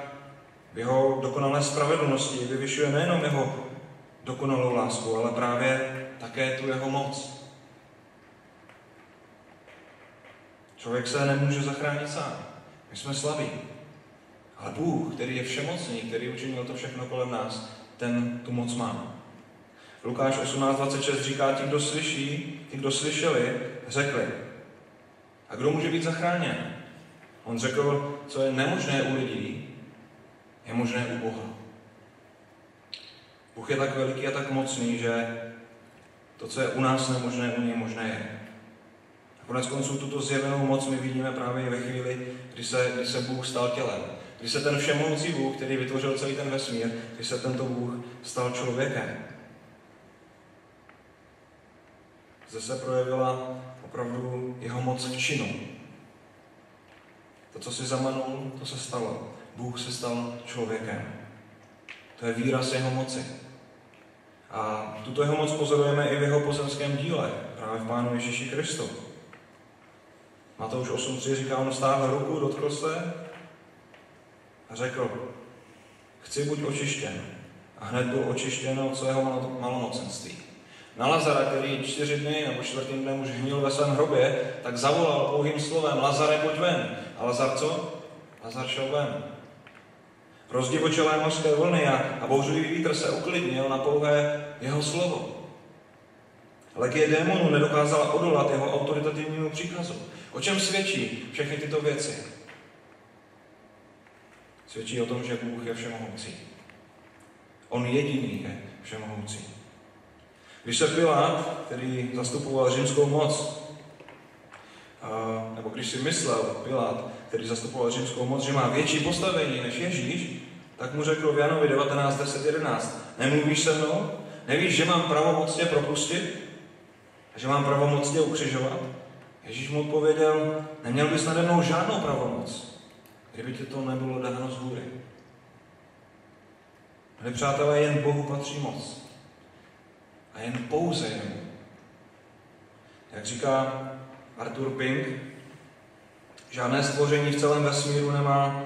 v jeho dokonalé spravedlnosti vyvyšuje nejenom jeho dokonalou lásku, ale právě také tu jeho moc. Člověk se nemůže zachránit sám. My jsme slabí. Ale Bůh, který je všemocný, který učinil to všechno kolem nás, ten tu moc má. Lukáš 18.26 říká, ti, kdo slyší, ti, kdo slyšeli, řekli. A kdo může být zachráněn? On řekl, co je nemožné u lidí, je možné u Boha. Bůh je tak veliký a tak mocný, že to, co je u nás nemožné, u něj možné je. A konec konců tuto zjevenou moc my vidíme právě ve chvíli, kdy se, kdy se Bůh stal tělem. Kdy se ten všemohoucí Bůh, který vytvořil celý ten vesmír, kdy se tento Bůh stal člověkem. Zde se projevila opravdu jeho moc v činu. To, co si zamanul, to se stalo. Bůh se stal člověkem. To je výraz jeho moci. A tuto jeho moc pozorujeme i v jeho pozemském díle, právě v Pánu Ježíši Kristu. Matouš 8.3 říká, on stáhl ruku, dotkl se a řekl, chci buď očištěn. A hned byl očištěn od svého malomocenství. Na Lazara, který čtyři dny nebo čtvrtým dnem už hnil ve svém hrobě, tak zavolal pouhým slovem, Lazare, pojď ven. A Lazar co? Lazar šel ven. Rozdivočelé mořské vlny a, a bouřlivý vítr se uklidnil na pouhé jeho slovo. Legie démonů nedokázala odolat jeho autoritativnímu příkazu. O čem svědčí všechny tyto věci? Svědčí o tom, že Bůh je všemohoucí. On jediný je všemohoucí. Když se Pilát, který zastupoval římskou moc, nebo když si myslel Pilát, který zastupoval římskou moc, že má větší postavení než Ježíš, Tak mu řekl v Janovi 19, 10, 11. Nemluvíš se mnou? Nevíš, že mám pravomoc tě propustit? A že mám pravomoc tě ukřižovat? Ježíš mu odpověděl, neměl bys nade mnou žádnou pravomoc, kdyby ti to nebylo dáno z hůry. Milí přátelé, jen Bohu patří moc. A jen pouze jemu. Jak říká Arthur Pink, žádné stvoření v celém vesmíru nemá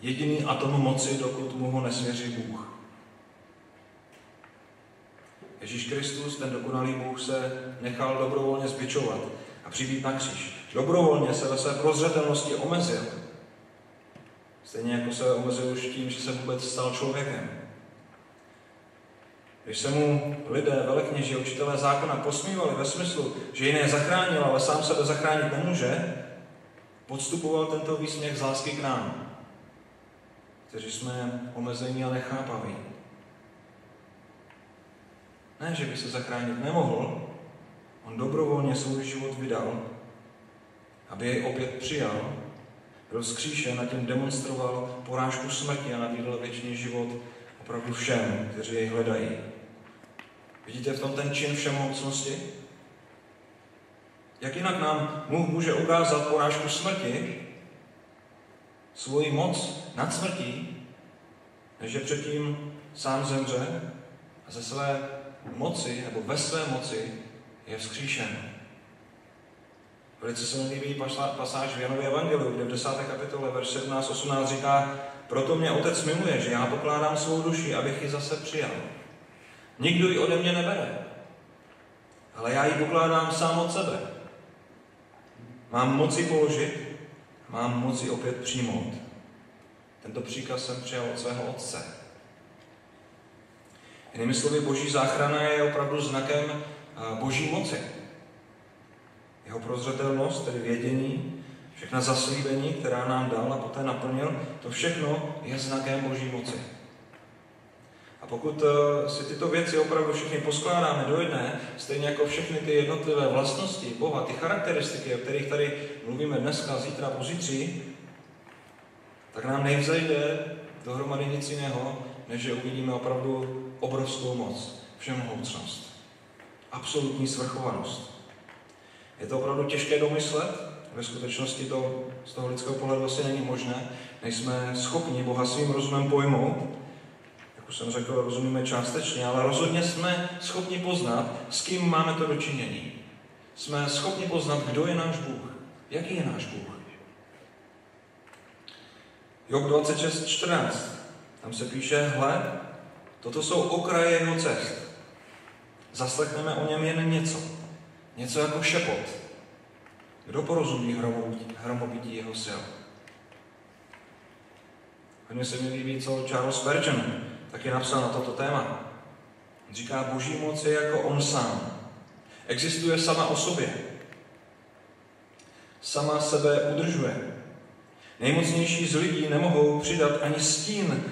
jediný atom moci, dokud mu ho nesvěří Bůh. Ježíš Kristus, ten dokonalý Bůh, se nechal dobrovolně zbičovat a přibít na kříž. Dobrovolně se ve své prozřetelnosti omezil. Stejně jako se omezil už tím, že se vůbec stal člověkem. Když se mu lidé, velekněži, učitelé zákona posmívali ve smyslu, že jiné zachránil, ale sám sebe zachránit nemůže, podstupoval tento výsměch z lásky k nám, kteří jsme omezení a nechápaví. Ne, že by se zachránit nemohl, on dobrovolně svůj život vydal, aby jej opět přijal, byl zkříšen a tím demonstroval porážku smrti a nabídl věčný život opravdu všem, kteří jej hledají. Vidíte v tom ten čin všemocnosti? Jak jinak nám Bůh může ukázat porážku smrti, svoji moc nad smrtí, než že předtím sám zemře a ze své moci, nebo ve své moci, je vzkříšen. Velice se mi líbí pasáž v Janově Evangeliu, kde v 10. kapitole, verš 17-18 říká, proto mě otec miluje, že já pokládám svou duši, abych ji zase přijal. Nikdo ji ode mě nebere, ale já ji pokládám sám od sebe. Mám moci položit, mám moci opět přijmout. Tento příkaz jsem přijal od svého otce. Jinými slovy, boží záchrana je opravdu znakem eh, boží moci. Jeho prozřetelnost, tedy vědění, všechna zaslíbení, která nám dal a poté naplnil, to všechno je znakem boží moci. A pokud eh, si tyto věci opravdu všechny poskládáme do jedné, stejně jako všechny ty jednotlivé vlastnosti Boha, ty charakteristiky, o kterých tady mluvíme dneska, zítra, pozítří, tak nám nevzejde dohromady nic jiného, než že uvidíme opravdu obrovskou moc, všemohoucnost, absolutní svrchovanost. Je to opravdu těžké domyslet, ve skutečnosti to z toho lidského pohledu asi není možné, nejsme schopni Boha svým rozumem pojmout, už jsem řekl, rozumíme částečně, ale rozhodně jsme schopni poznat, s kým máme to dočinění. Jsme schopni poznat, kdo je náš Bůh, jaký je náš Bůh. Job 26.14. Tam se píše, hle, toto jsou okraje jeho cest. Zaslechneme o něm jen něco. Něco jako šepot. Kdo porozumí hromobití jeho sil? Hodně se mi líbí, co Charles Spurgeon taky napsal na toto téma. Říká, boží moc je jako on sám. Existuje sama o sobě. Sama sebe udržuje. Nejmocnější z lidí nemohou přidat ani stín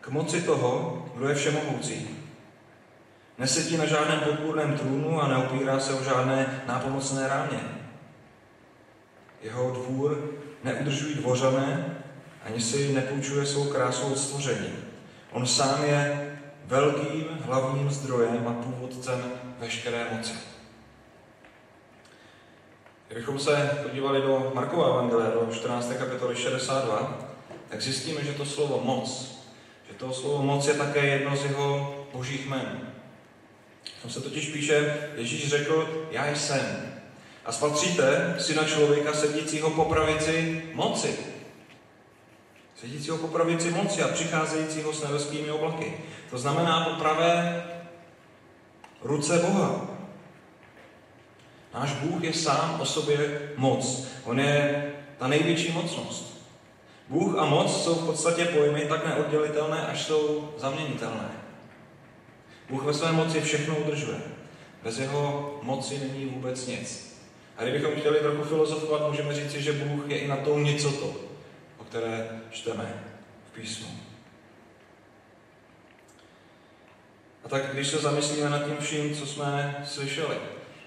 k moci toho, kdo je všemohoucí. Nesedí na žádném podpůrném trůnu a neopírá se o žádné nápomocné ráně. Jeho dvůr neudržují dvořané, ani si nepůjčuje svou krásou od stvoření. On sám je velkým hlavním zdrojem a původcem veškeré moci. Kdybychom se podívali do Markova Evangelia, do 14. kapitoly 62, tak zjistíme, že to slovo moc, že to slovo moc je také jedno z jeho božích jmen. Tam se totiž píše, Ježíš řekl, já jsem. A spatříte syna člověka sedícího po pravici moci. Sedícího po pravici moci a přicházejícího s nebeskými oblaky. To znamená po pravé ruce Boha. Náš Bůh je sám o sobě moc. On je ta největší mocnost. Bůh a moc jsou v podstatě pojmy tak neoddělitelné, až jsou zaměnitelné. Bůh ve své moci všechno udržuje. Bez jeho moci není vůbec nic. A kdybychom chtěli trochu filozofovat, můžeme říci, že Bůh je i na tom nicoto, o které čteme v písmu. A tak když se zamyslíme nad tím vším, co jsme slyšeli,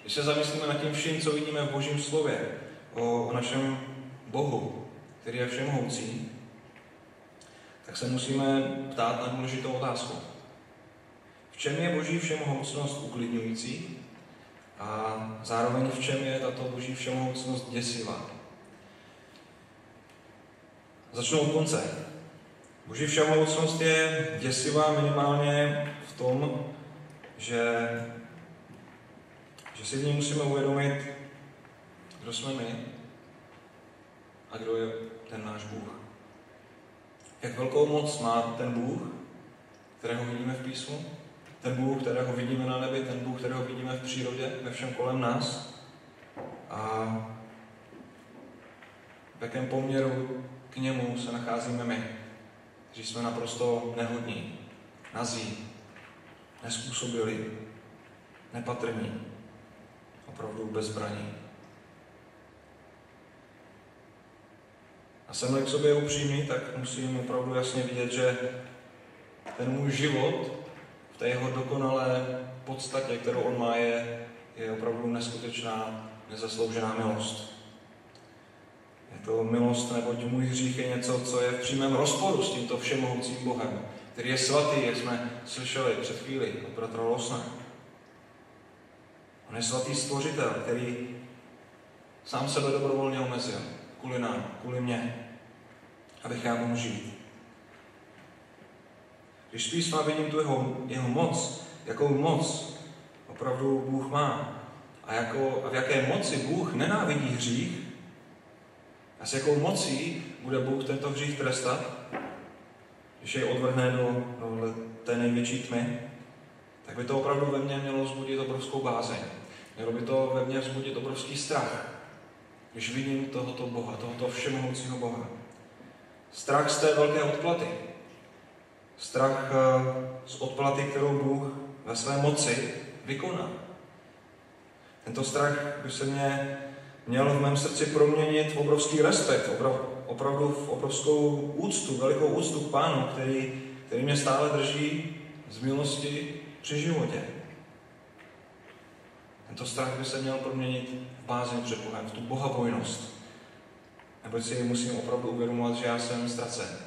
když se zamyslíme nad tím vším, co vidíme v Božím slově, o, o našem Bohu, který je všemohoucí, tak se musíme ptát na důležitou otázku. V čem je Boží všemohoucnost uklidňující a zároveň v čem je tato Boží všemohoucnost děsivá? Začnu od konce. Boží všemohoucnost je děsivá minimálně v tom, že, že si v ní musíme uvědomit, kdo jsme my a kdo je ten náš Bůh. Jak velkou moc má ten Bůh, kterého vidíme v písmu, ten Bůh, kterého vidíme na nebi, ten Bůh, kterého vidíme v přírodě, ve všem kolem nás. A v jakém poměru k němu se nacházíme my, kteří jsme naprosto nehodní, nazí, nespůsobili, nepatrní, opravdu bezbraní. A jsem k sobě upřímný, tak musím opravdu jasně vidět, že ten můj život v té jeho dokonalé podstatě, kterou on má, je, je opravdu neskutečná, nezasloužená milost. Je to milost, neboť můj hřích je něco, co je v přímém rozporu s tímto všemohoucím Bohem, který je svatý, jak jsme slyšeli před chvíli od bratra Losna. On je svatý stvořitel, který sám sebe dobrovolně omezil kvůli nám, kvůli mně, abych já mohl žít. Když písma vidím tu jeho, jeho moc, jakou moc opravdu Bůh má a, jako, a v jaké moci Bůh nenávidí hřích a s jakou mocí bude Bůh tento hřích trestat, když jej odvrhne do, do té největší tmy, tak by to opravdu ve mně mělo vzbudit obrovskou bázeň. Mělo by to ve mně vzbudit obrovský strach když vidím tohoto Boha, tohoto všemohoucího Boha. Strach z té velké odplaty. Strach eh, z odplaty, kterou Bůh ve své moci vykoná. Tento strach by se mě měl v mém srdci proměnit obrovský respekt, opravdu v obrovskou úctu, velikou úctu k Pánu, který, který mě stále drží z milosti při životě. Tento strach by se měl proměnit v bázeň před Bohem, v tu bohabojnost. Nebo si musím opravdu uvědomovat, že já jsem ztracen.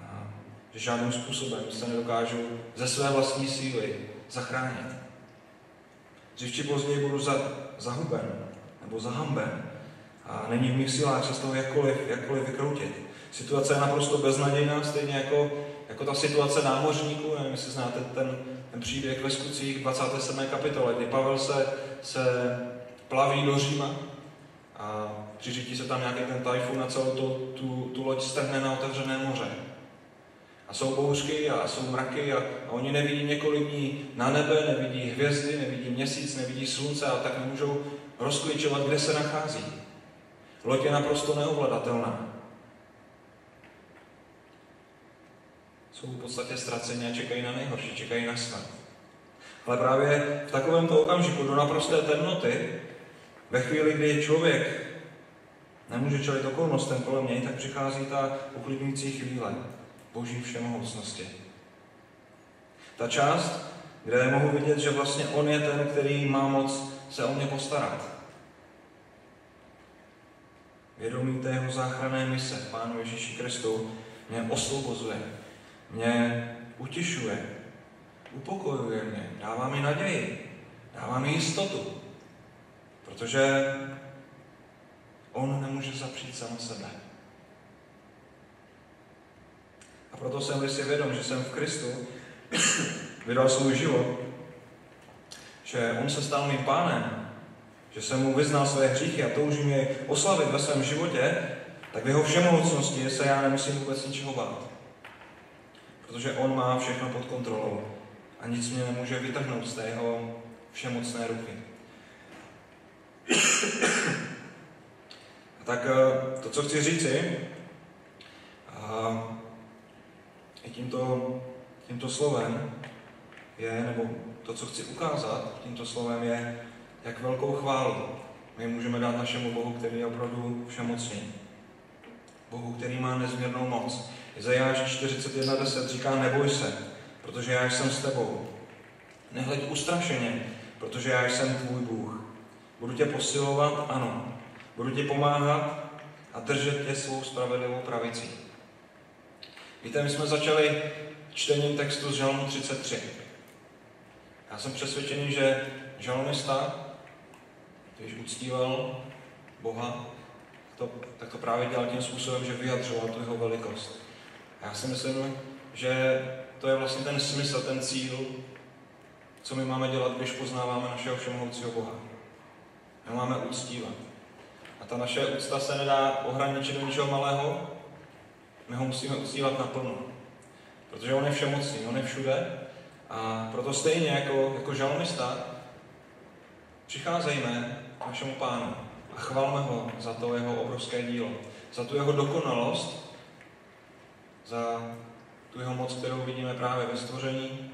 A že žádným způsobem se nedokážu ze své vlastní síly zachránit. Dřív či později budu za, zahuben nebo zahamben a není v mých silách se z toho jakkoliv, jakkoliv vykroutit. Situace je naprosto beznadějná, stejně jako, jako ta situace námořníků, nevím, jestli znáte ten ten příběh ve skutcích 27. kapitole, kdy Pavel se, se plaví do Říma a přiřítí se tam nějaký ten tajfun a celou tu, tu, tu loď strhne na otevřené moře. A jsou bouřky a jsou mraky a, a oni nevidí několik dní na nebe, nevidí hvězdy, nevidí měsíc, nevidí slunce a tak nemůžou rozklíčovat, kde se nachází. Loď je naprosto neovladatelná. jsou v podstatě ztraceni a čekají na nejhorší, čekají na smrt. Ale právě v takovémto okamžiku do naprosté temnoty, ve chvíli, kdy člověk nemůže čelit okolnostem kolem něj, tak přichází ta uklidňující chvíle Boží všemohoucnosti. Ta část, kde mohu vidět, že vlastně On je ten, který má moc se o mě postarat. Vědomí té jeho záchranné mise Pánu Ježíši Kristu mě osvobozuje mě utišuje, upokojuje mě, dává mi naději, dává mi jistotu, protože on nemůže zapřít sama sebe. A proto jsem si vědom, že jsem v Kristu vydal svůj život, že on se stal mým pánem, že jsem mu vyznal své hříchy a toužím je oslavit ve svém životě, tak v jeho všemohoucnosti se já nemusím vůbec ničeho bát protože on má všechno pod kontrolou a nic mě nemůže vytrhnout z té jeho všemocné ruky. tak eh, to, co chci říci, a i tímto, tímto slovem je, nebo to, co chci ukázat tímto slovem je, jak velkou chválu my můžeme dát našemu Bohu, který je opravdu všemocný. Bohu, který má nezměrnou moc. Izajáš 41.10 říká, neboj se, protože já jsem s tebou. Nehleď ustrašeně, protože já jsem tvůj Bůh. Budu tě posilovat, ano. Budu ti pomáhat a držet tě svou spravedlivou pravicí. Víte, my jsme začali čtením textu z Žalmu 33. Já jsem přesvědčený, že žalmista, když uctíval Boha, to, tak to právě dělal tím způsobem, že vyjadřoval tu jeho velikost. A já si myslím, že to je vlastně ten smysl, ten cíl, co my máme dělat, když poznáváme našeho všemohoucího Boha. My máme uctívat. A ta naše úcta se nedá ohraničit do ničeho malého, my ho musíme uctívat naplno. Protože on je všemocný, on je všude a proto stejně jako, jako žalmista přicházejme k našemu pánu a chvalme ho za to jeho obrovské dílo, za tu jeho dokonalost, za tu jeho moc, kterou vidíme právě ve stvoření,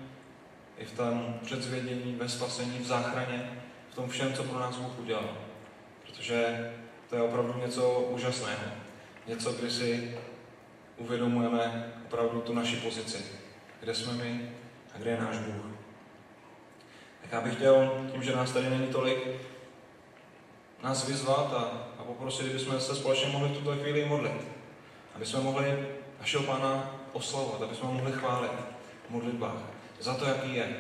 i v tom předzvědění, ve spasení, v záchraně, v tom všem, co pro nás Bůh udělal. Protože to je opravdu něco úžasného. Něco, kdy si uvědomujeme opravdu tu naši pozici, kde jsme my a kde je náš Bůh. Tak já bych chtěl, tím, že nás tady není tolik, nás vyzvat a, a poprosit, kdybychom se společně mohli v tuto chvíli modlit. Aby jsme mohli našeho Pána oslavovat, aby jsme mohli chválit v modlitbách za to, jaký je.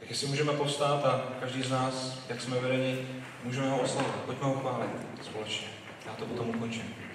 Tak jestli můžeme povstát a každý z nás, jak jsme vedeni, můžeme ho oslavovat. Pojďme ho chválit společně. Já to potom ukončím.